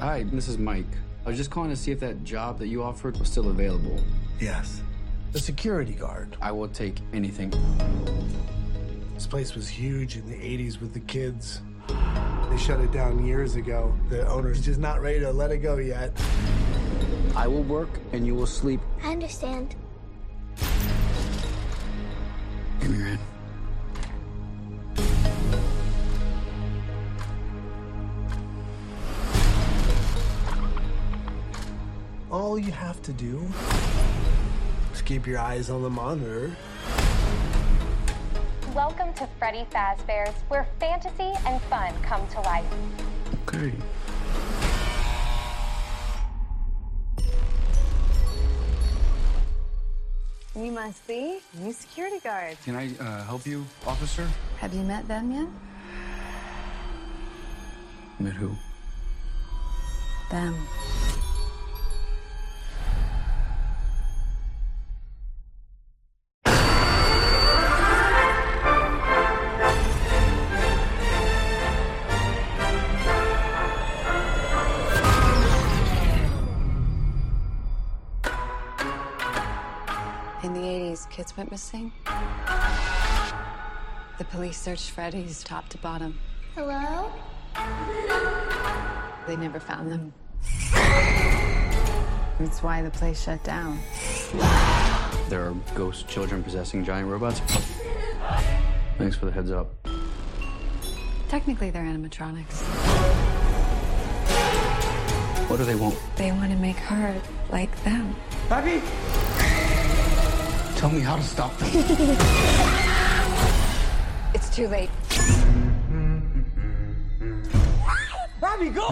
Hi, this is Mike. I was just calling to see if that job that you offered was still available. Yes. The security guard. I will take anything. This place was huge in the 80s with the kids. They shut it down years ago. The owner's just not ready to let it go yet. I will work and you will sleep. I understand. All you have to do is keep your eyes on the monitor. Welcome to Freddy Fazbear's, where fantasy and fun come to life. Okay. You must be new security guard. Can I uh, help you, officer? Have you met them yet? Met who? Them. Went missing. The police searched Freddy's top to bottom. Hello? They never found them. That's why the place shut down. There are ghost children possessing giant robots. Thanks for the heads up. Technically, they're animatronics. What do they want? They want to make her like them. Happy? Tell me how to stop them. It's too late. Robbie, go!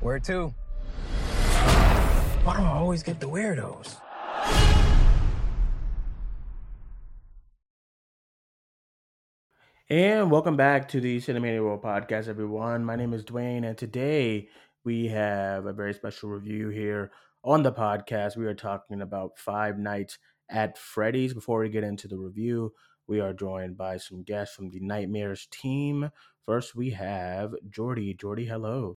Where to? Why do I always get the weirdos? And welcome back to the Cinemania World Podcast, everyone. My name is Duane, and today we have a very special review here on the podcast. We are talking about Five Nights at Freddy's. Before we get into the review, we are joined by some guests from the Nightmares team. First, we have Jordy. Jordy, hello.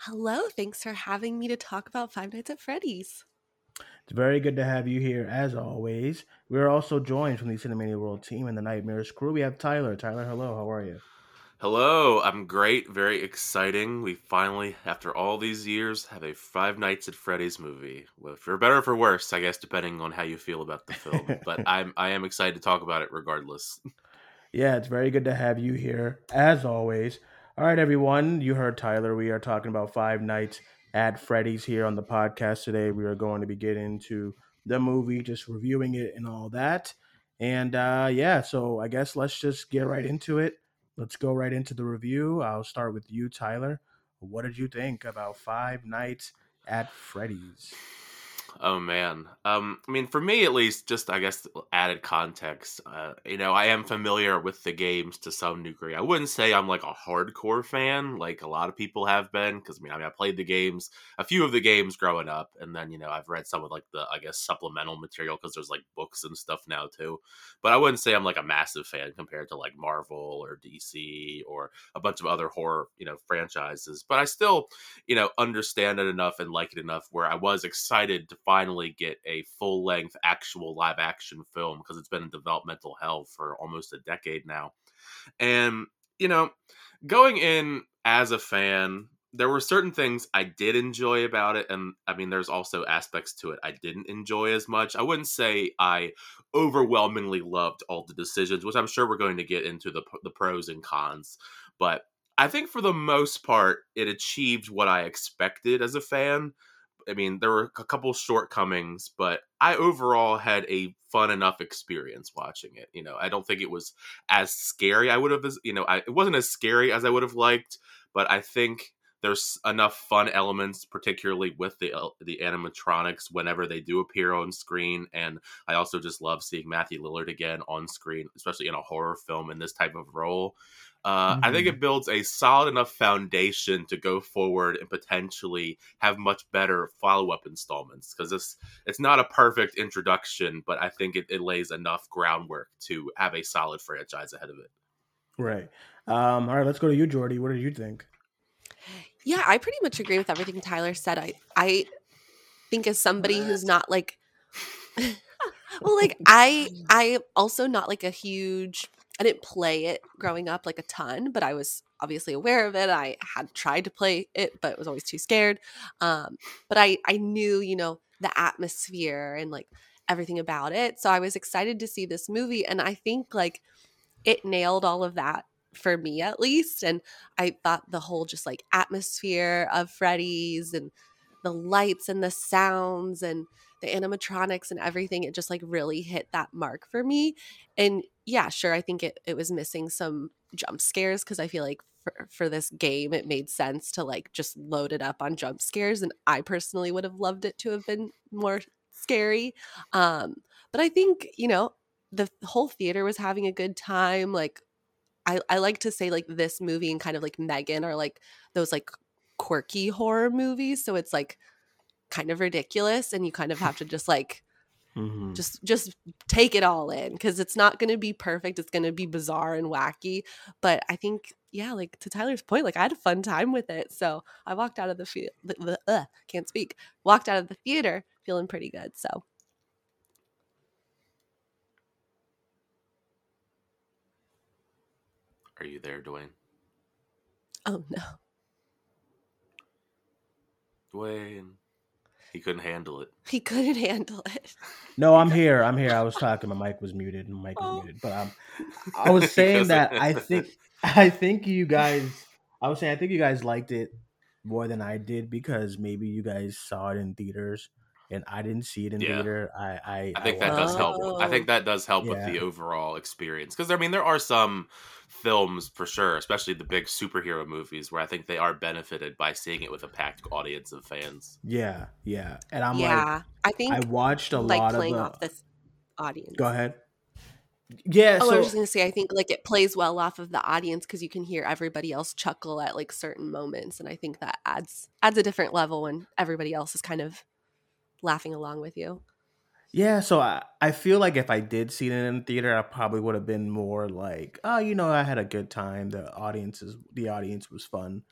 Hello, thanks for having me to talk about Five Nights at Freddy's. It's very good to have you here, as always. We are also joined from the Cinemania World team and the Nightmares crew. We have Tyler. Tyler, hello. How are you? Hello, I'm great. Very exciting. We finally, after all these years, have a Five Nights at Freddy's movie. Well, for better or for worse, I guess, depending on how you feel about the film. but I'm I am excited to talk about it regardless. Yeah, it's very good to have you here, as always. All right, everyone. You heard Tyler. We are talking about Five Nights at Freddy's here on the podcast today. We are going to be getting into the movie, just reviewing it and all that. And uh, yeah, so I guess let's just get right into it. Let's go right into the review. I'll start with you, Tyler. What did you think about Five Nights at Freddy's? Oh man. Um I mean for me at least just I guess added context. Uh you know, I am familiar with the games to some degree. I wouldn't say I'm like a hardcore fan like a lot of people have been cuz I mean I mean I played the games, a few of the games growing up and then you know I've read some of like the I guess supplemental material cuz there's like books and stuff now too. But I wouldn't say I'm like a massive fan compared to like Marvel or DC or a bunch of other horror, you know, franchises. But I still, you know, understand it enough and like it enough where I was excited to finally get a full length actual live action film because it's been in developmental hell for almost a decade now. And, you know, going in as a fan, there were certain things I did enjoy about it. And I mean, there's also aspects to it I didn't enjoy as much. I wouldn't say I overwhelmingly loved all the decisions, which I'm sure we're going to get into the, the pros and cons. But I think for the most part, it achieved what I expected as a fan. I mean, there were a couple shortcomings, but I overall had a fun enough experience watching it. You know, I don't think it was as scary. I would have, you know, I, it wasn't as scary as I would have liked, but I think there's enough fun elements, particularly with the the animatronics whenever they do appear on screen, and I also just love seeing Matthew Lillard again on screen, especially in a horror film in this type of role. Uh, mm-hmm. I think Mhm. it builds a solid enough foundation to go forward and potentially have much better follow up installments because this it's not a perfect introduction, but I think it, it lays enough groundwork to have a solid franchise ahead of it. Right. Um, all right, let's go to you, Jordy. What did you think? Yeah, I pretty much agree with everything Tyler said. I I think as somebody who's not like well like I I also not like a huge I didn't play it growing up like a ton, but I was obviously aware of it. I had tried to play it, but was always too scared. Um, but I I knew, you know, the atmosphere and like everything about it. So I was excited to see this movie and I think like it nailed all of that for me at least and I thought the whole just like atmosphere of Freddy's and the lights and the sounds and the animatronics and everything it just like really hit that mark for me and yeah sure i think it, it was missing some jump scares because i feel like for, for this game it made sense to like just load it up on jump scares and i personally would have loved it to have been more scary um but i think you know the whole theater was having a good time like i i like to say like this movie and kind of like M3GAN are like those like quirky horror movies so it's like kind of ridiculous and you kind of have to just like Mhm. just just take it all in because it's not going to be perfect it's going to be bizarre and wacky but i think yeah like to tyler's point like i had a fun time with it so i walked out of the field uh, can't speak walked out of the theater feeling pretty good so Are you there, Duane? oh no Duane. He couldn't handle it. he couldn't handle it No, I'm here. I'm here. I was talking. My mic was muted. My mic was Oh. muted. But um, I was saying that I think I think you guys. I was saying I think you guys liked it more than I did because maybe you guys saw it in theaters and I didn't see it in Yeah. theater. I I, I think I that does help. I Oh. think that does help with the overall experience because I mean there are some films for sure, especially the big superhero movies, where I think they are benefited by seeing it with a packed audience of fans. Yeah, yeah. And I'm yeah i think I watched a like lot playing of the. off this audience Go ahead. Yeah. Oh, so I was just gonna say, I think like it plays well off of the audience because you can hear everybody else chuckle at like certain moments, and I think that adds adds a different level when everybody else is kind of laughing along with you. Yeah, so I, I feel like if I did see it in theater, I probably would have been more like, oh, you know, I had a good time. The audiences, the audience was fun,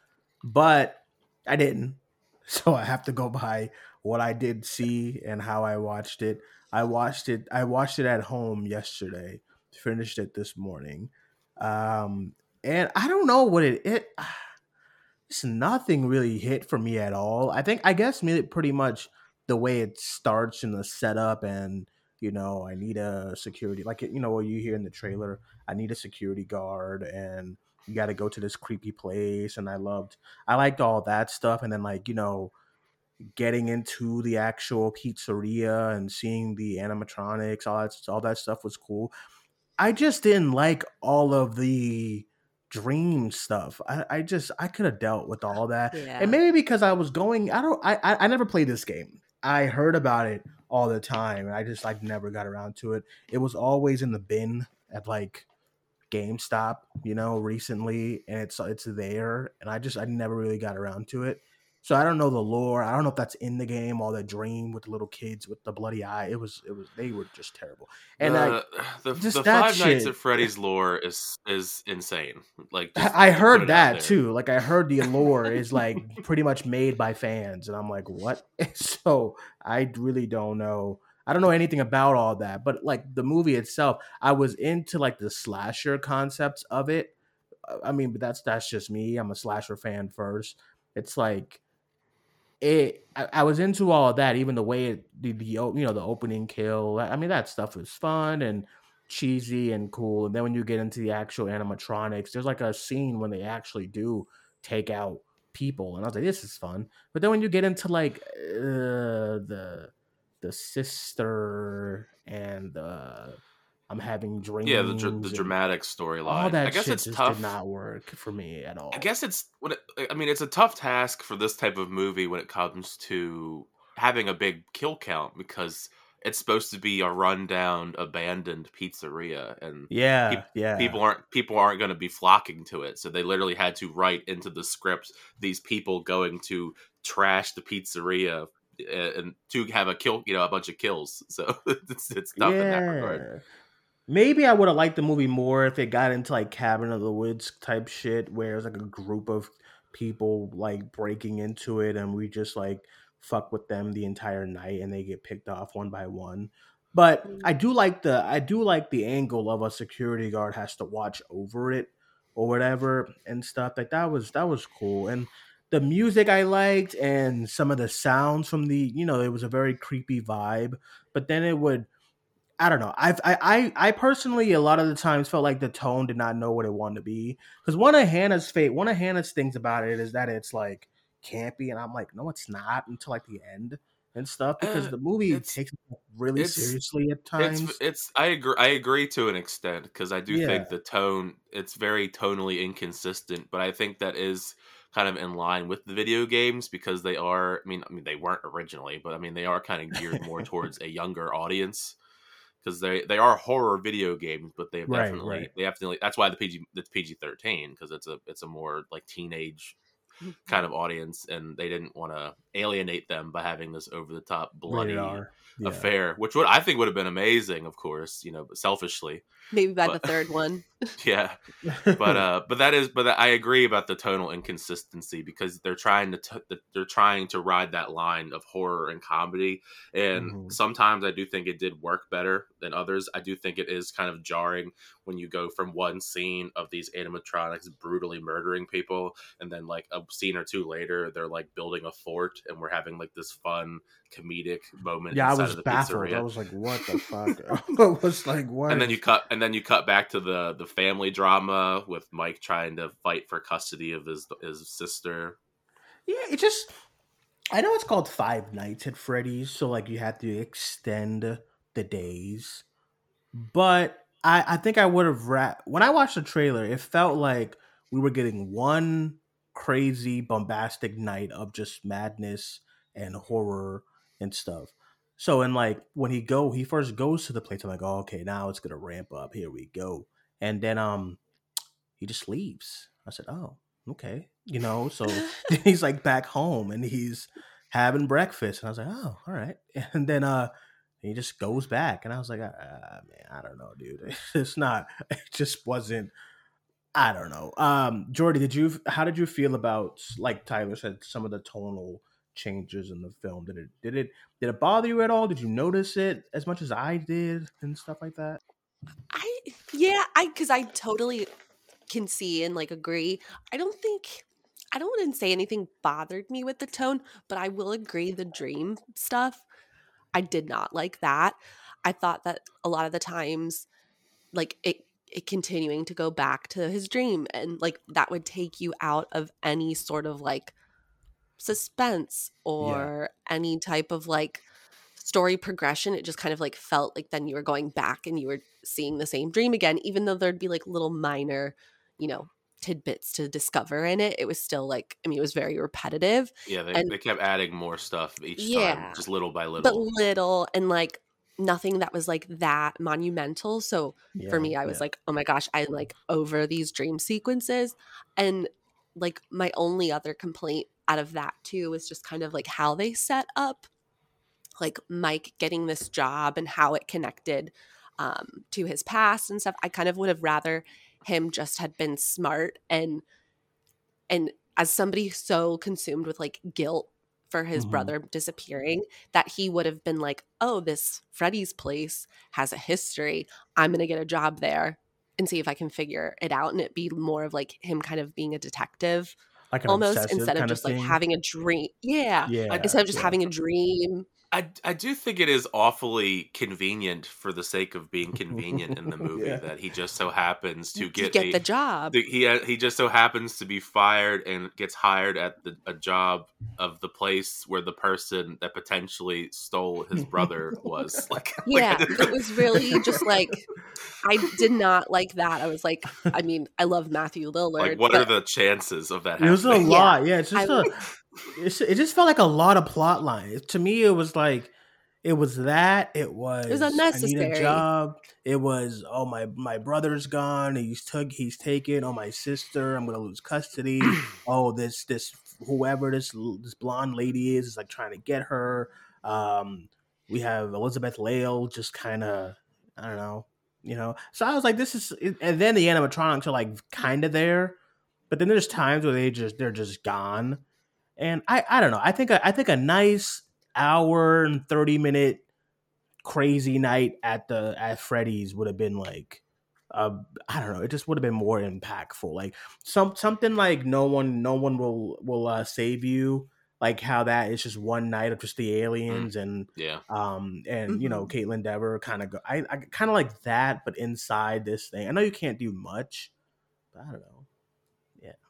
but I didn't. So I have to go by what I did see and how I watched it. I watched it. I watched it at home yesterday. Finished it this morning, um, and I don't know what it. It just nothing really hit for me at all. I think I guess me pretty much the way it starts in the setup and you know i need a security like you know what you hear in the mm-hmm. trailer i need a security guard and you got to go to this creepy place and i loved i liked all that stuff. And then like you know getting into the actual pizzeria and seeing the animatronics all that all that stuff was cool. I just didn't like all of the dream stuff. I, I just i could have dealt with all that. Yeah. and maybe because I was going, I don't, I, I, I never played this game. I heard about it all the time, and I just like never got around to it. It was always in the bin at like GameStop, you know, recently, and it's it's there, and I just I never really got around to it. So I don't know the lore. I don't know if that's in the game. All the dream with the little kids with the bloody eye. It was it was they were just terrible. And I, the, just the Five Nights shit. at Freddy's lore is is insane. Like I heard that too. Like I heard the allure is like pretty much made by fans, and I'm like, what? so I really don't know. I don't know anything about all that, but like the movie itself, I was into like the slasher concepts of it. Uh, I mean, but that's that's just me. I'm a slasher fan first. It's like it. I, I was into all of that, even the way it, the, the you know the opening kill. I mean, that stuff was fun and cheesy and cool. And then when you get into the actual animatronics, there's like a scene when they actually do take out people, and I was like, this is fun. But then when you get into like uh, the the sister and the I'm having dreams. Yeah, the dr- the dramatic storyline. all that I guess shit it's just tough. did not work for me at all. I guess it's what it, I mean. It's a tough task for this type of movie when it comes to having a big kill count because it's supposed to be a rundown, abandoned pizzeria, and Yeah, peop- yeah. people aren't people aren't going to be flocking to it. So they literally had to write into the script these people going to trash the pizzeria uh, and to have a kill, you know, a bunch of kills. So it's it's tough in that regard. Maybe I would have liked the movie more if it got into like Cabin of the Woods type shit, where it's like a group of people like breaking into it, and we just like fuck with them the entire night, and they get picked off one by one. But I do like the I do like the angle of a security guard has to watch over it or whatever and stuff. Like that was that was cool. And the music I liked and some of the sounds from the you know it was a very creepy vibe. But then it would I don't know. I've, I I I personally a lot of the times felt like the tone did not know what it wanted to be because one of Hannah's fate one of Hannah's things about it is that it's like campy and I'm like no it's not until like the end and stuff because Uh, the movie takes it really seriously at times. It's it's I agree I agree to an extent because I do Yeah. think the tone it's very tonally inconsistent, but I think that is kind of in line with the video games because they are I mean I mean they weren't originally, but I mean they are kind of geared more towards a younger audience because they they are horror video games, but they Right, definitely right. they definitely that's why the PG it's PG thirteen because it's a it's a more like teenage mm-hmm. kind of audience and they didn't want to alienate them by having this over the top bloody Rated R. Yeah. affair, which would I think would have been amazing, of course, you know, selfishly, Maybe by But- the third one. yeah. But uh, but that is, but I agree about the tonal inconsistency because they're trying to t- they're trying to ride that line of horror and comedy, and Mhm. sometimes I do think it did work better than others. I do think it is kind of jarring when you go from one scene of these animatronics brutally murdering people, and then like a scene or two later, they're like building a fort, and we're having like this fun comedic moment. yeah, I was baffled. pizzeria I was like, "What the fuck?" I was like, "What?" and then you cut and then you cut back to the the family drama with Mike trying to fight for custody of his his sister. Yeah, it just I know it's called Five Nights at Freddy's, so like you have to extend the days. But I I think I would have ra- when I watched the trailer, it felt like we were getting one crazy bombastic night of just madness and horror and stuff. So and like when he go he first goes to the place, I'm like, oh, okay, now it's gonna ramp up. Here we go. And then um he just leaves. I said, Oh, okay. You know, so he's like back home and he's having breakfast. And I was like, Oh, all right. And then uh he just goes back. And I was like, ah, man, I don't know, dude. It's not it just wasn't I don't know. Um, Jordy, did you how did you feel about like Tyler said, some of the tonal changes in the film? Did it did it did it bother you at all? Did you notice it as much as I did and stuff like that? I yeah, I because I totally can see and like agree. I don't think I don't want to say anything bothered me with the tone, but I will agree the dream stuff. I did not like that. I thought that a lot of the times, like it it continuing to go back to his dream and like that would take you out of any sort of like suspense or any type of like story progression it just kind of like felt like then you were going back and you were seeing the same dream again even though there'd be like little minor you know tidbits to discover in it it was still like i mean it was very repetitive Yeah, they, And- they kept adding more stuff each Yeah. time, just little by little. but little and like nothing that was like that monumental so for me i was yeah. like oh my gosh i'm like over these dream sequences and like my only other complaint out of that too was just kind of like how they set up like mike getting this job and how it connected um, to his past and stuff. I kind of would have rather him just had been smart and and as somebody so consumed with like guilt for his Mhm. brother disappearing that he would have been like oh this freddy's place has a history. I'm going to get a job there and see if i can figure it out. And it be more of like him kind of being a detective Like almost instead of kind just like having a dream yeah yeah, instead of just yeah. having a dream I, I do think it is awfully convenient for the sake of being convenient in the movie Yeah. that he just so happens to get, get a, the job. the- he uh, he just so happens to be fired and gets hired at the, a job of the place where the person that potentially stole his brother was like like, yeah, it was really just like I did not like that. I was like, I mean, I love Matthew Lillard. like what but are the chances of that It was a happening? Yeah. lot. Yeah, it's just I- a. It's, it just felt like a lot of plot lines. To me, it was like it was that. It was. I need unnecessary. a job. It was. Oh my, my brother's gone. He's took. He's taken. Oh my sister. I'm gonna lose custody. oh this this whoever this this blonde lady is is like trying to get her. Um, we have Elizabeth Lail just kind of. I don't know. You know. So I was like, this is. And then the animatronics are like kind of there, but then there's times where they just they're just gone and I I don't know. I think a, I think a nice hour and thirty minute crazy night at the at Freddy's would have been like uh I don't know. It just would have been more impactful. Like some something like no one no one will will uh, save you. Like how that is just one night of just the aliens and yeah um and you know Kaitlyn Dever kind of go. I I kind of like that, but inside this thing, I know you can't do much, but I don't know.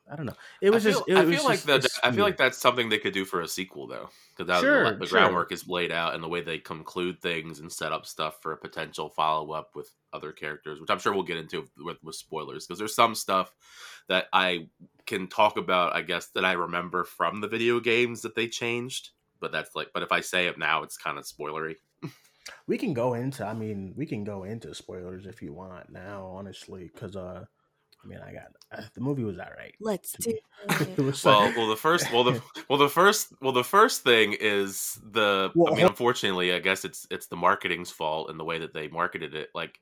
Yeah, I don't know. It was I feel, just. It I was feel like just- that. I feel like that's something they could do for a sequel, though, because Sure, the, the sure. groundwork is laid out and the way they conclude things and set up stuff for a potential follow up with other characters, which I'm sure we'll get into with, with spoilers. Because there's some stuff that I can talk about, I guess, that I remember from the video games that they changed. But that's like, but if I say it now, it's kind of spoilery. we can go into. I mean, we can go into spoilers if you want now, honestly, because uh, I mean, I got uh, the movie was all right. Let's do it. it was Well, well, the first, well, the well, the first, well, the first thing is the. Well, I mean, unfortunately, I guess it's it's the marketing's fault and the way that they marketed it. Like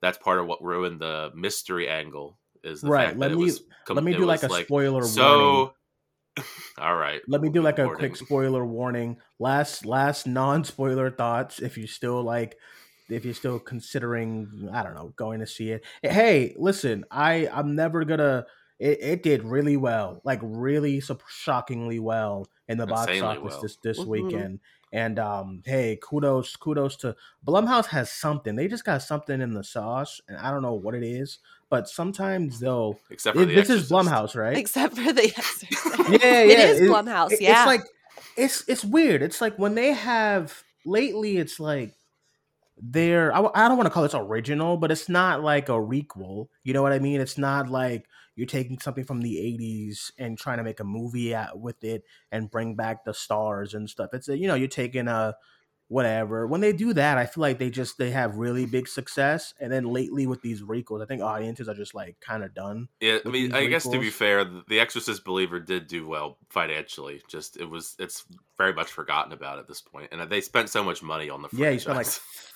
that's part of what ruined the mystery angle. Is the Right, fact let that it me- was com- let me it do like was, a spoiler warning. So, all right, Let me do like a warning. quick spoiler warning. Last last non spoiler thoughts. If you still like, if you're still considering, I don't know, going to see it. Hey, listen, I I'm never gonna. It, it did really well, like really sup- shockingly well in the box office well. this this Mhm. weekend. And um, hey, kudos kudos to Blumhouse has something. They just got something in the sauce, and I don't know what it is, but sometimes they'll. Except for It, the this is Blumhouse, right? Except for the Exorcist. yeah, It yeah. is Blumhouse, it- yeah. It's like it's it's weird. It's like when they have lately. It's like they're. I, I don't want to call this original, but it's not like a requel. You know what I mean? It's not like you're taking something from the '80s and trying to make a movie out with it and bring back the stars and stuff. It's a, you know you're taking a whatever. When they do that, I feel like they just they have really big success. And then lately with these requels, I think audiences are just like kind of done. Yeah, I mean, I guess to be fair, the Exorcist Believer did do well financially. Just it was, it's very much forgotten about at this point, and uh, they spent so much money on the Yeah, you spent like franchise.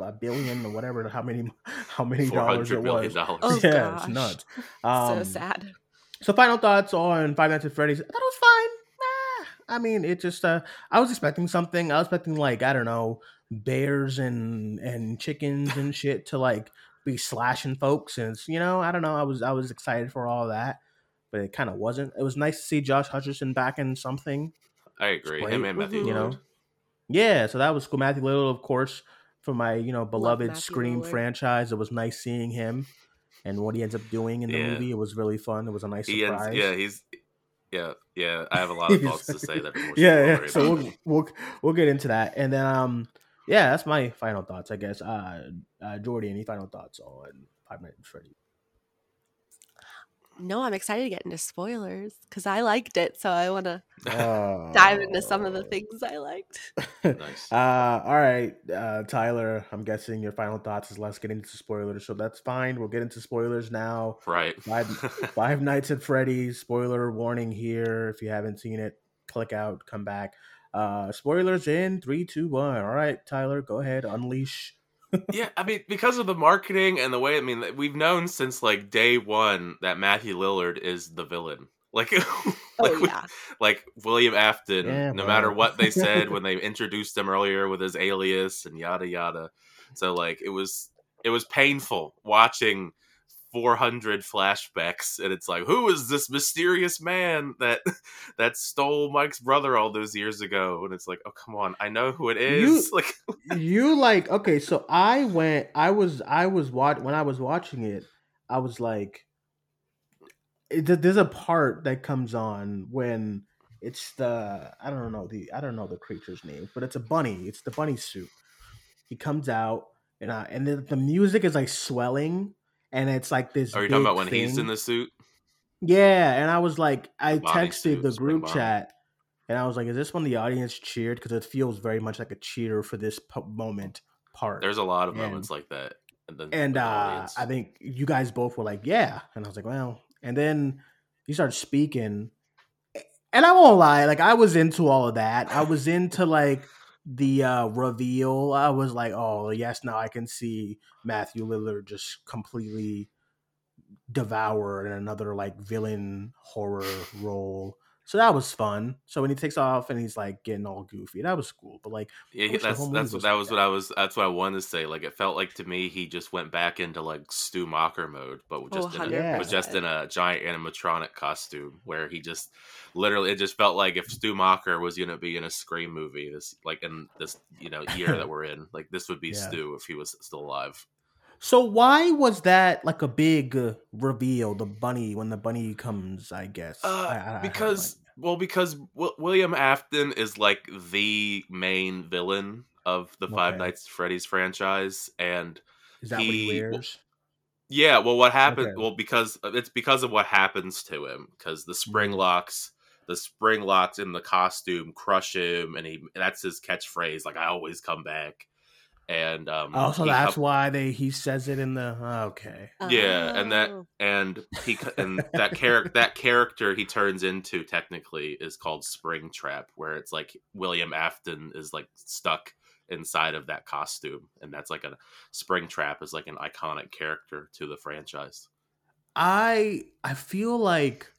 A billion or whatever. How many? How many dollars it was? dollars. Oh, yeah, gosh. it's nuts. so Um, sad. So, final thoughts on Five Nights at Freddy's. I thought it was fine. Ah, I mean, it just. Uh, I was expecting something. I was expecting like I don't know, bears and and chickens and shit to like be slashing folks, and it's, you know, I don't know. I was I was excited for all that, but it kind of wasn't. It was nice to see Josh Hutcherson back in something. I agree. Him and Matthew Mhm. You know, Yeah, so that was cool. Matthew Lillard, of course, for my you know beloved Scream Lillard. franchise. It was nice seeing him and what he ends up doing in the Yeah. movie. It was really fun. It was a nice He ends, surprise. yeah, he's yeah, yeah. I have a lot of thoughts to say that. We yeah, yeah. so we'll, we'll we'll get into that, and then um, yeah, that's my final thoughts, I guess. Uh, uh Jordy, any final thoughts on Five Nights at Freddy? No, I'm excited to get into spoilers because I liked it, so I want to Uh, dive into some of the things I liked. Nice. Uh, all right, uh, Tyler. I'm guessing your final thoughts is let's get into spoilers. So that's fine. We'll get into spoilers now. right. Five Five Nights at Freddy's. Spoiler warning here. If you haven't seen it, click out, come back. Uh, spoilers in three, two, one. All right, Tyler, go ahead, unleash. Yeah, I mean, because of the marketing and the way, I mean, we've known since like day one that Matthew Lillard is the villain. Like, like, Oh we- yeah, like William Afton, Yeah, no matter what they said when they introduced him earlier with his alias and yada yada. So like it was it was painful watching 400 flashbacks and it's like who is this mysterious man that that stole mike's brother all those years ago? And it's like oh come on. I know who it is. You- like you like okay so i went i was i was watch when i was watching it i was like it, there's a part that comes on when it's the i don't know the i don't know the creature's name but it's a bunny it's the bunny suit. He comes out and I, and the, the music is like swelling and it's like this are you talking about when he's in the suit Yeah, and I was like, I Bonnie texted the group chat, and I was like, "Is this when the audience cheered? Because it feels very much like a cheer for this po- moment part." there's a lot of And- moments like that and, then and uh. I think you guys both were like, "Yeah," and I was like, "Well," and then you started speaking, and I won't lie, like I was into all of that. I was into like the uh reveal. I was like, "Oh yes, now I can see Matthew Lillard just completely devour in another like villain horror role." So that was fun. So when he takes off and he's like getting all goofy, that was cool. But like, Yeah, I that's whole movie that's was that like was what I was. That's what I wanted to say. Like it felt like to me, he just went back into like Stu Macher mode, but with Oh, just in a, Yeah. but just in a giant animatronic costume, where he just literally it just felt like if Stu Macher was going to be in a Scream movie, this like in this you know year that we're in, like this would be Yeah. Stu if he was still alive. So why was that like a big uh, reveal? The bunny when the bunny comes, I guess. Uh, I- I- because well, because w- William Afton is like the main villain of the Five Nights at Freddy's franchise, and is that what he he- wears? Yeah, well, what happened? Okay. Well, because uh, it's because of what happens to him. Because the spring Mm. locks, the spring locks in the costume crush him, and he that's his catchphrase. Like I always come back, and um, Oh, so that's come- why they he says it in the okay. Yeah, and that- Oh. and he and that character that character he turns into technically is called Springtrap, where it's like William Afton is like stuck inside of that costume, and that's like a Springtrap is like an iconic character to the franchise. I I feel like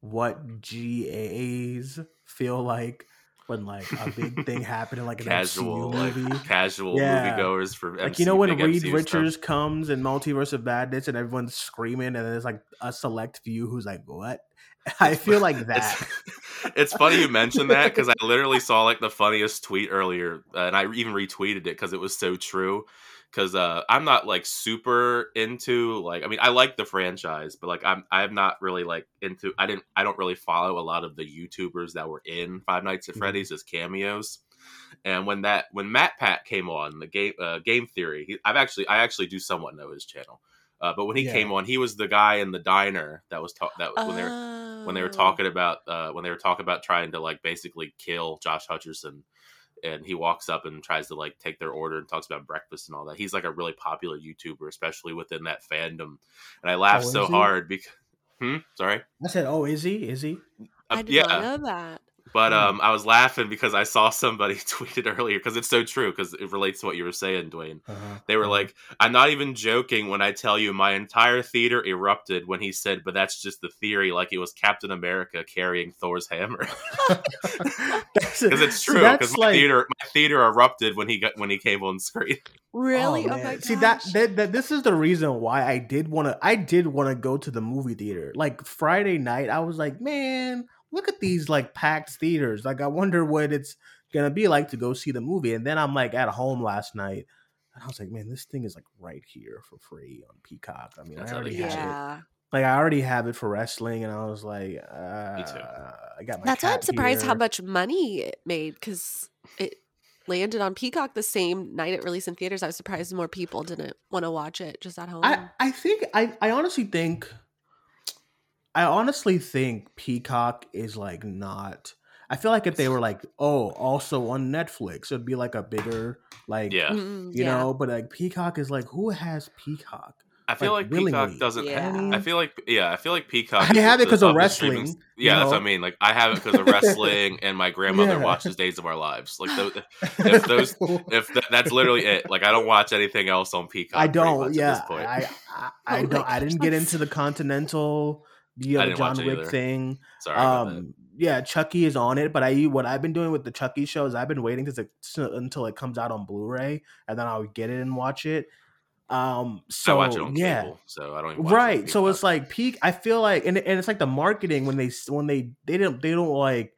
what GAs feel like when like a big thing happened in like an casual, MCU like movie. casual Yeah. moviegoers for Like you know when Reed MCU Richards stuff. comes in Multiverse of Madness and everyone's screaming and there's like a select few who's like what? I feel like that. It's, it's funny you mentioned that because I literally saw like the funniest tweet earlier, uh, and I even retweeted it because it was so true. Because uh, I'm not like super into like I mean I like the franchise, but like I'm I'm not really like into I didn't I don't really follow a lot of the YouTubers that were in Five Nights at Mhm. Freddy's as cameos. And when that when MatPat came on the game uh, game theory, he, I've actually I actually do somewhat know his channel. Uh, but when he Yeah. came on, he was the guy in the diner that was ta- that was when they were when they were Oh. talking about uh, when they were talking about trying to like basically kill Josh Hutcherson, and he walks up and tries to like take their order and talks about breakfast and all that. He's like a really popular YouTuber, especially within that fandom. And I laughed Oh, so he? hard because, hmm, sorry, I said, "Oh, is he? Is he?" I Uh, did yeah, not know that. But Hmm. um, I was laughing because I saw somebody tweeted earlier because it's so true because it relates to what you were saying, Duane. Uh-huh. They were Uh-huh. like, I'm not even joking when I tell you my entire theater erupted when he said, but that's just the theory, like it was Captain America carrying Thor's hammer. Because it's true. Because that's my like- theater my theater erupted when he got when he came on screen. Really? Oh, man. my gosh. See that, that that this is the reason why I did want to I did want to go to the movie theater. Like Friday night, I was like, man, look at these like packed theaters. Like I wonder what it's gonna be like to go see the movie. And then I'm like at home last night, and I was like, man, this thing is like right here for free on Peacock. I mean, That's I already have you. it. Like I already have it for wrestling, and I was like, uh, too. I got my. That's why I'm cat surprised how much money it made because it landed on Peacock the same night it released in theaters. I was surprised more people didn't want to watch it just at home. I, I think I, I honestly think I honestly think Peacock is like not I feel like if they were like, oh, also on Netflix, it'd be like a bigger like Yeah. You yeah. know, but like Peacock is like who has Peacock? I feel Like, like, Peacock doesn't Yeah. I feel like yeah, I feel like Peacock I have it 'cause of the streaming- wrestling, Yeah, you that's what I mean. Like I have it because of wrestling and my grandmother Yeah. watches Days of Our Lives. Like those, if those if th- that's literally it. Like I don't watch anything else on Peacock. I don't. much Yeah, At this point. I I, I Oh don't. I didn't get into the Continental, the uh, John Wick either. thing. Sorry um, yeah, Chucky is on it, but I what I've been doing with the Chucky shows, I've been waiting to, to, until it comes out on Blu-ray, and then I'll get it and watch it. Um, so I watch it on yeah, cable, so I don't even it right. So it's like peak. I feel like, and and it's like the marketing when they when they they don't they don't like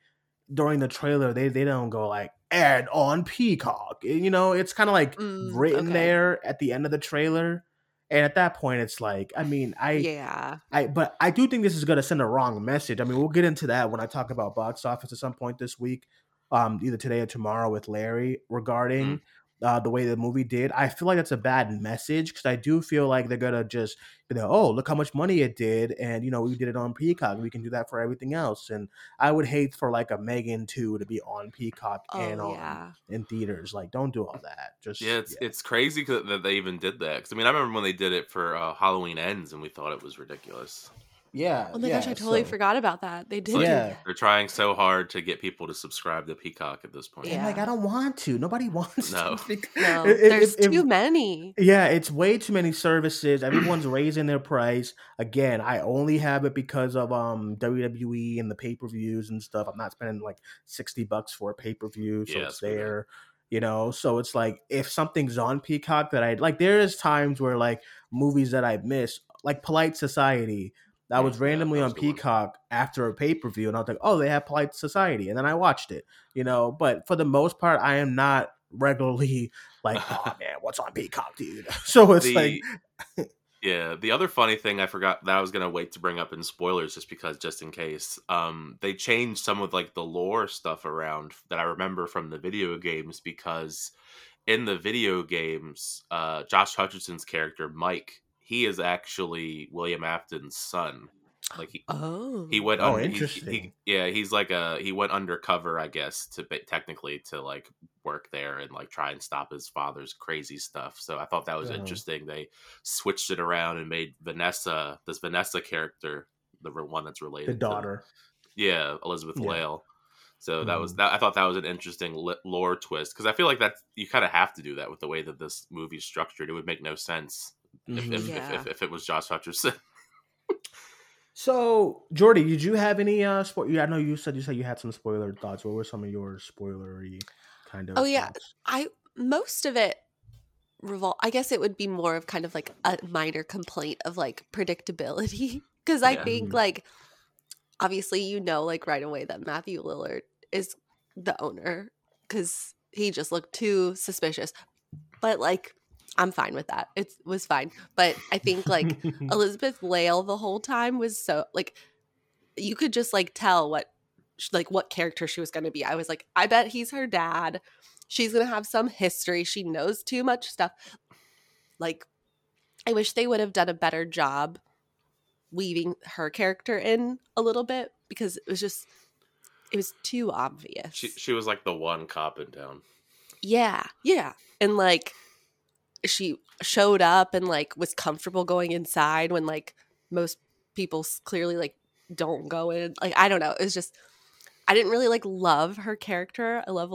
during the trailer they they don't go like aired on Peacock. You know, it's kind of like written Mm, there at the end of the trailer. And at that point, it's like, I mean, I Yeah. I but I do think this is gonna send a wrong message. I mean, we'll get into that when I talk about box office at some point this week, um, either today or tomorrow with Larry regarding uh, the way the movie did. I feel like that's a bad message because I do feel like they're gonna just you know, oh, look how much money it did, and you know, we did it on Peacock. We can do that for everything else. And I would hate for like a M3GAN two to be on Peacock and Oh on yeah. in theaters. Like, don't do all that. Just Yeah, it's it's crazy that they even did that. Because I mean, I remember when they did it for uh, Halloween Ends, and we thought it was ridiculous. Yeah. Oh my yeah, gosh, I totally so- forgot about that. They did. Like, Yeah. They're trying so hard to get people to subscribe to Peacock at this point. And like, I don't want to. Nobody wants No. to. No, If- if- there's if- too many. Yeah, it's way too many services. Everyone's raising their price. Again, I only have it because of um WWE and the pay per views and stuff. I'm not spending like sixty bucks for a pay per view, so Yeah, it's there. You know, so it's like if something's on Peacock that I like, there is times where like movies that I miss, like Polite Society, that Mm, was yeah, randomly on was a good one. Peacock after a pay per view, and I was like, oh, they have Polite Society, and then I watched it. You know, but for the most part, I am not regularly like, oh man, what's on Peacock, dude? So it's like, yeah the other funny thing i forgot that i was gonna wait to bring up in spoilers just because just in case um they changed some of like the lore stuff around that i remember from the video games because in the video games uh josh hutcherson's character mike he is actually william afton's son like he, Oh. he went Oh, under, he- he- interesting. yeah he's like a he went undercover i guess to technically to like work there and like try and stop his father's crazy stuff so i thought that was Uh-huh. interesting they switched it around and made vanessa this vanessa character the one that's related the to- daughter. yeah elizabeth Yeah. Lail. so that was Mhm. that i thought that was an interesting lore twist because i feel like that you kind of have to do that with the way that this movie's structured it would make no sense if, Mhm. if, Yeah. if, if, if it was josh hutcherson So, Jordy, did you have any uh spo- yeah, I know you said you said you had some spoiler thoughts. What were some of your spoilery kind of Oh, yeah. thoughts? I most of it revol I guess it would be more of kind of like a minor complaint of like predictability because I Yeah. think Mhm. like obviously you know like right away that Matthew Lillard is the owner because he just looked too suspicious. But like I'm fine with that. It was fine. But I think like Elizabeth Lail the whole time was so like you could just like tell what like what character she was going to be. I was like, I bet he's her dad. She's going to have some history. She knows too much stuff. Like I wish they would have done a better job weaving her character in a little bit because it was just it was too obvious. she, she was like the one cop in town Yeah, yeah. And like she showed up and like was comfortable going inside when like most people clearly like don't go in. Like I don't know. It was just I didn't really like love her character. I love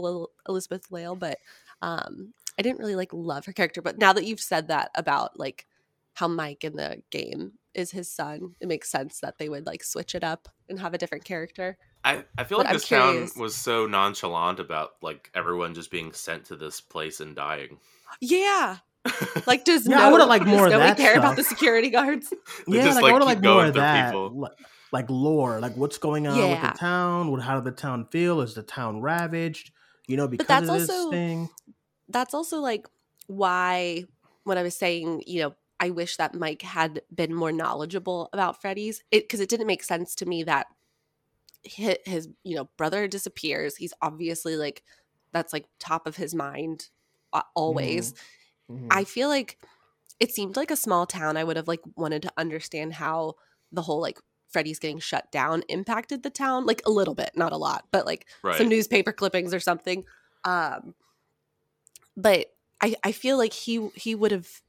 Elizabeth Lail, but um I didn't really like love her character. But now that you've said that about like how Mike in the game is his son, it makes sense that they would like switch it up and have a different character. I, I feel But like I'm this town was so nonchalant about like everyone just being sent to this place and dying. Yeah. Like does Yeah, I would've liked does more of nobody that care about the security guards? Yeah, just, like, like, I would keep like more of that, people. like lore, like what's going on with the town. What, how did the town feel? Is the town ravaged? You know, because that's of this also- thing. that's also like why when I was saying, you know, I wish that Mike had been more knowledgeable about Freddy's it because it didn't make sense to me that his, his you know brother disappears. He's obviously like that's like top of his mind uh, always. Mhm. I feel like it seemed like a small town. I would have like wanted to understand how the whole like Freddy's getting shut down impacted the town, like a little bit, not a lot, but like Right. some newspaper clippings or something. Um, but I I feel like he he would have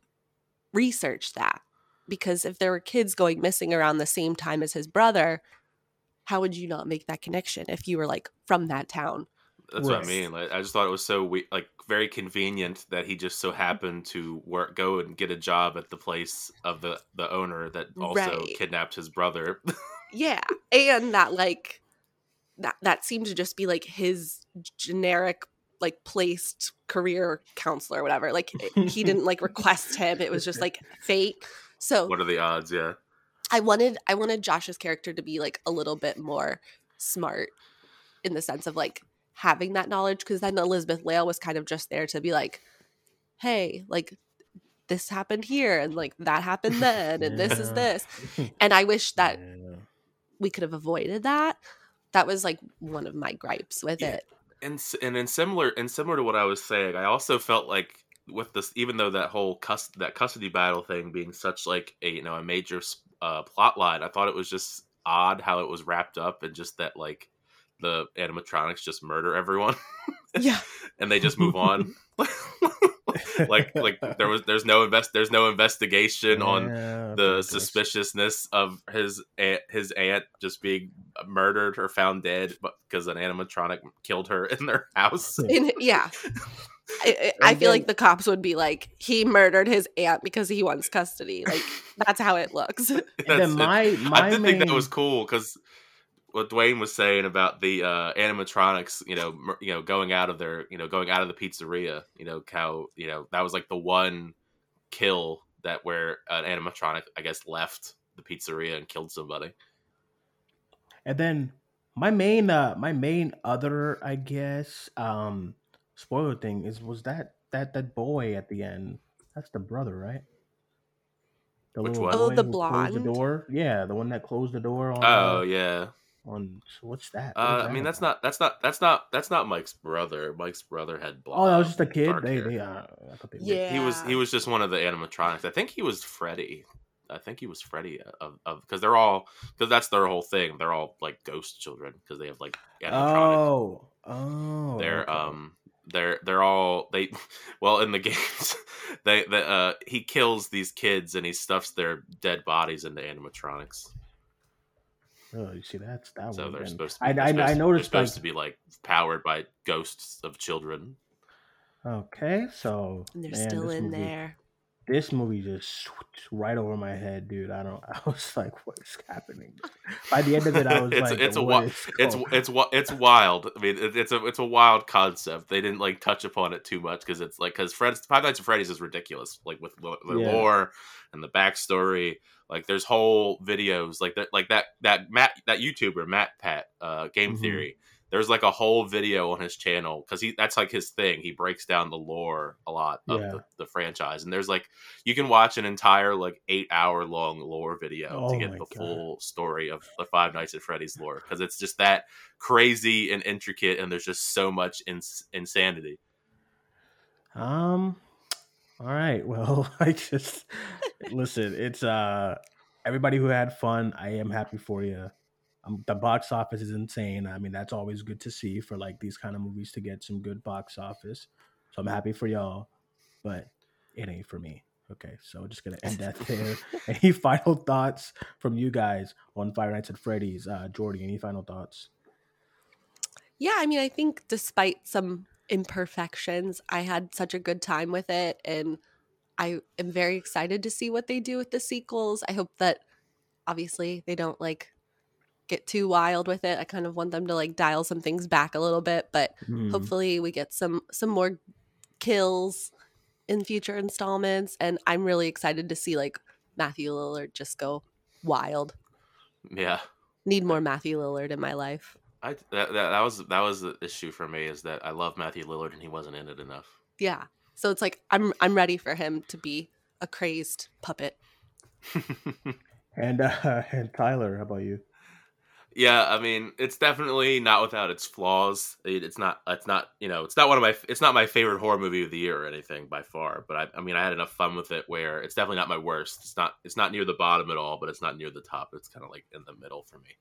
researched that because if there were kids going missing around the same time as his brother, how would you not make that connection if you were like from that town? That's what I mean. Like, I just thought it was so we- like very convenient that he just so happened to work, go and get a job at the place of the the owner that also Right. kidnapped his brother. Yeah, and that like that that seemed to just be like his generic like placed career counselor or whatever. Like he didn't like request him. It was just like fate. So What are the odds? Yeah. I wanted I wanted Josh's character to be like a little bit more smart in the sense of like having that knowledge because then Elizabeth Lail was kind of just there to be like, hey, like this happened here and like that happened then and this is this. And I wish that Yeah. we could have avoided that. That was like one of my gripes with Yeah. it. and and in similar and similar to what I was saying, I also felt like with this, even though that whole cus- that custody battle thing being such like a you know a major s- uh, plot line, I thought it was just odd how it was wrapped up and just that like the animatronics just murder everyone Yeah. and they just move on. like like there was there's no invest there's no investigation on the ridiculous. suspiciousness of his aunt, his aunt just being murdered or found dead, because an animatronic killed her in their house. In, yeah. I, I I And feel like the cops would be like, he murdered his aunt because he wants custody. Like, that's how it looks. And then my my I did main, think that was cool because what Duane was saying about the uh, animatronics, you know, mur- you know, going out of their, you know, going out of the pizzeria, you know, how, you know, that was like the one kill that where an animatronic, I guess, left the pizzeria and killed somebody. And then my main uh my main other I guess um spoiler thing is was that that that boy at the end. That's the brother, right? The Which one? Oh, the who closed the door. Yeah, the one that closed the door on Oh uh, yeah. On so what's that? What Uh, is I that mean, that's about? not that's not that's not that's not Mike's brother. Mike's brother had blonde. Oh, that was just a kid. They they uh, they Yeah. He was he was just one of the animatronics. I think he was Freddy. I think he was Freddy of of because they're all because that's their whole thing. They're all like ghost children because they have like animatronics. Oh, oh. they're okay. um they're they're all they well in the games they the uh he kills these kids and he stuffs their dead bodies into animatronics. Oh, you see, that's that So one. they're And supposed to. I Be, they're I, supposed, I they're supposed like to be like powered by ghosts of children. okay, so And they're man, still in movie- there. This movie just right over my head, dude. I don't. I was like, "What is happening?" By the end of it, I was It's- like, it's a "What wa- it's it's it's wild. I mean, it, it's a it's a wild concept. They didn't like touch upon it too much because it's like because Fred's Five Nights at Freddy's is ridiculous. Like with the Yeah. lore and the backstory. Like there's whole videos like that like that that Matt that YouTuber Matt Pat uh, Game Mhm. Theory. There's like a whole video on his channel because he that's like his thing. He breaks down the lore a lot of Yeah. the, the franchise, and there's like you can watch an entire like eight hour long lore video Oh to get the God. full story of the Five Nights at Freddy's lore because it's just that crazy and intricate, and there's just so much ins- insanity. Um. All right. Well, I just listen. It's uh everybody who had fun. I am happy for you. Um, the box office is insane. I mean, that's always good to see for like these kind of movies to get some good box office. So I'm happy for y'all, but it ain't for me. Okay, so we're just gonna end that there. any final thoughts from you guys on Five Nights at Freddy's? Uh, Jordy, any final thoughts? Yeah, I mean, I think despite some imperfections, I had such a good time with it. And I am very excited to see what they do with the sequels. I hope that obviously they don't like get too wild with it. I kind of want them to like dial some things back a little bit, but Hmm. hopefully we get some some more kills in future installments and I'm really excited to see like Matthew Lillard just go wild. Yeah, Need more Matthew Lillard in my life. I that, that that was that was the issue for me is that I love Matthew Lillard and he wasn't in it enough. Yeah. So it's like I'm I'm ready for him to be a crazed puppet. And uh, and Tyler, how about you? Yeah, I mean, it's definitely not without its flaws. It, it's not. It's not. You know, it's not one of my. It's not my favorite horror movie of the year or anything by far. But I, I mean, I had enough fun with it where it's definitely not my worst. It's not. It's not near the bottom at all, but it's not near the top. It's kind of like in the middle for me.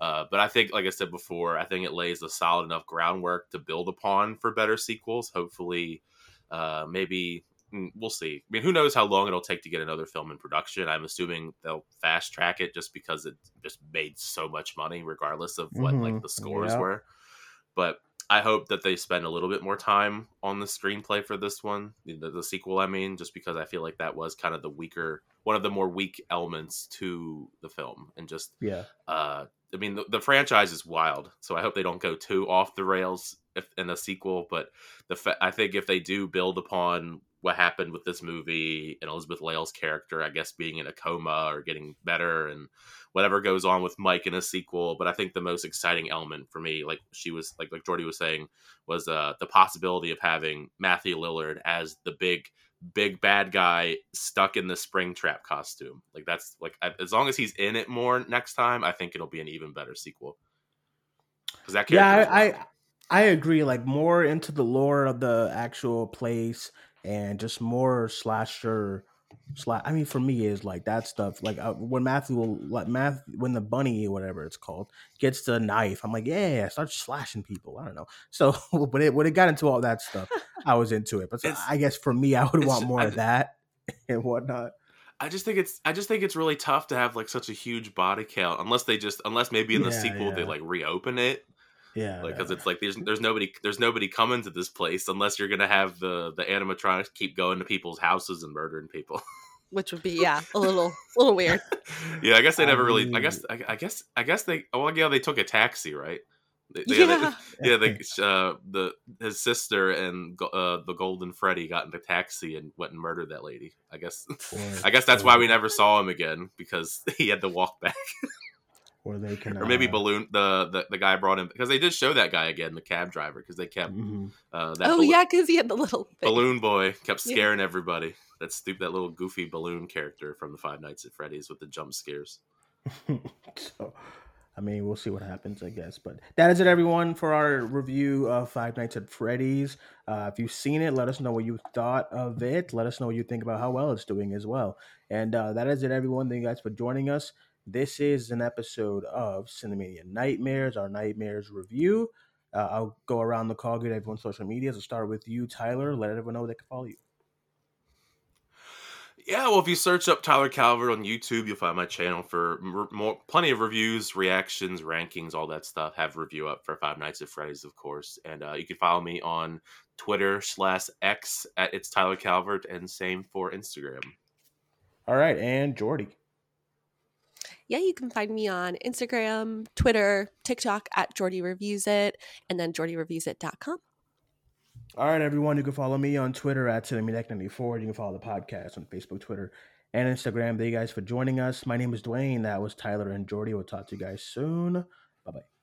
Uh, but I think, like I said before, I think it lays a solid enough groundwork to build upon for better sequels. Hopefully, uh, maybe we'll see. I mean, who knows how long it'll take to get another film in production? I'm assuming they'll fast track it just because it just made so much money, regardless of what Mhm. like the scores Yeah. were. But I hope that they spend a little bit more time on the screenplay for this one, the, the sequel. I mean, just because I feel like that was kind of the weaker, one of the more weak elements to the film, and just Yeah. uh, I mean, the, the franchise is wild, so I hope they don't go too off the rails if, in a sequel. But the fa- I think if they do build upon what happened with this movie and Elizabeth Lail's character, I guess being in a coma or getting better, and whatever goes on with Mike in a sequel. But I think the most exciting element for me, like she was, like like Jordy was saying, was uh, the possibility of having Matthew Lillard as the big big bad guy stuck in the Springtrap costume. Like that's like as long as he's in it more next time, I think it'll be an even better sequel. Because that Yeah, I, I I agree. Like more into the lore of the actual place and just more slasher. Slash. I mean, for me, is like that stuff. Like uh, when Matthew, will like Math, when the bunny, whatever it's called, gets the knife, I'm like, yeah, start slashing people. I don't know. So, but it when it got into all that stuff, I was into it. But so I guess for me, I would want more I of that and whatnot. I just think it's I just think it's really tough to have like such a huge body count unless they just unless maybe in the Yeah, sequel they like reopen it Yeah, like because it's like there's there's nobody there's nobody coming to this place unless you're gonna have the the animatronics keep going to people's houses and murdering people. which would be yeah a little little weird. yeah, I guess they never really. I guess I, I guess I guess they. Oh, well, yeah, they took a taxi, right? They, they, Yeah. they, yeah. They, uh, the his sister and uh, the Golden Freddy got in the taxi and went and murdered that lady. I guess. I guess that's why we never saw him again because he had to walk back, or they can, or maybe uh, balloon the, the the guy brought him because they did show that guy again, the cab driver, because they kept mhm. uh, that oh balloon, yeah, because he had the little thing. balloon boy kept Yeah. scaring everybody. That stupid, that little goofy balloon character from the Five Nights at Freddy's with the jump scares. so, I mean, we'll see what happens, I guess. But that is it, everyone, for our review of Five Nights at Freddy's. Uh, if you've seen it, let us know what you thought of it. Let us know what you think about how well it's doing as well. And uh, that is it, everyone. Thank you guys for joining us. This is an episode of Cinemania Nightmares, our Nightmares review. Uh, I'll go around the call, get everyone's social medias. I'll start with you, Tyler. Let everyone know they can follow you. Yeah, well, if you search up Tyler Calvert on YouTube, you'll find my channel for more, plenty of reviews, reactions, rankings, all that stuff. Have review up for Five Nights at Freddy's, of course, and uh, you can follow me on Twitter slash X at it's Tyler Calvert, and same for Instagram. All right, and Jordy. Yeah, you can find me on Instagram, Twitter, TikTok at Jordy Reviews It, and then jordyreviewsit.com. All right, everyone. You can follow me on Twitter at CinemaDeck94. You can follow the podcast on Facebook, Twitter, and Instagram. Thank you guys for joining us. My name is Duane. That was Tyler and Jordy. We'll talk to you guys soon. Bye bye.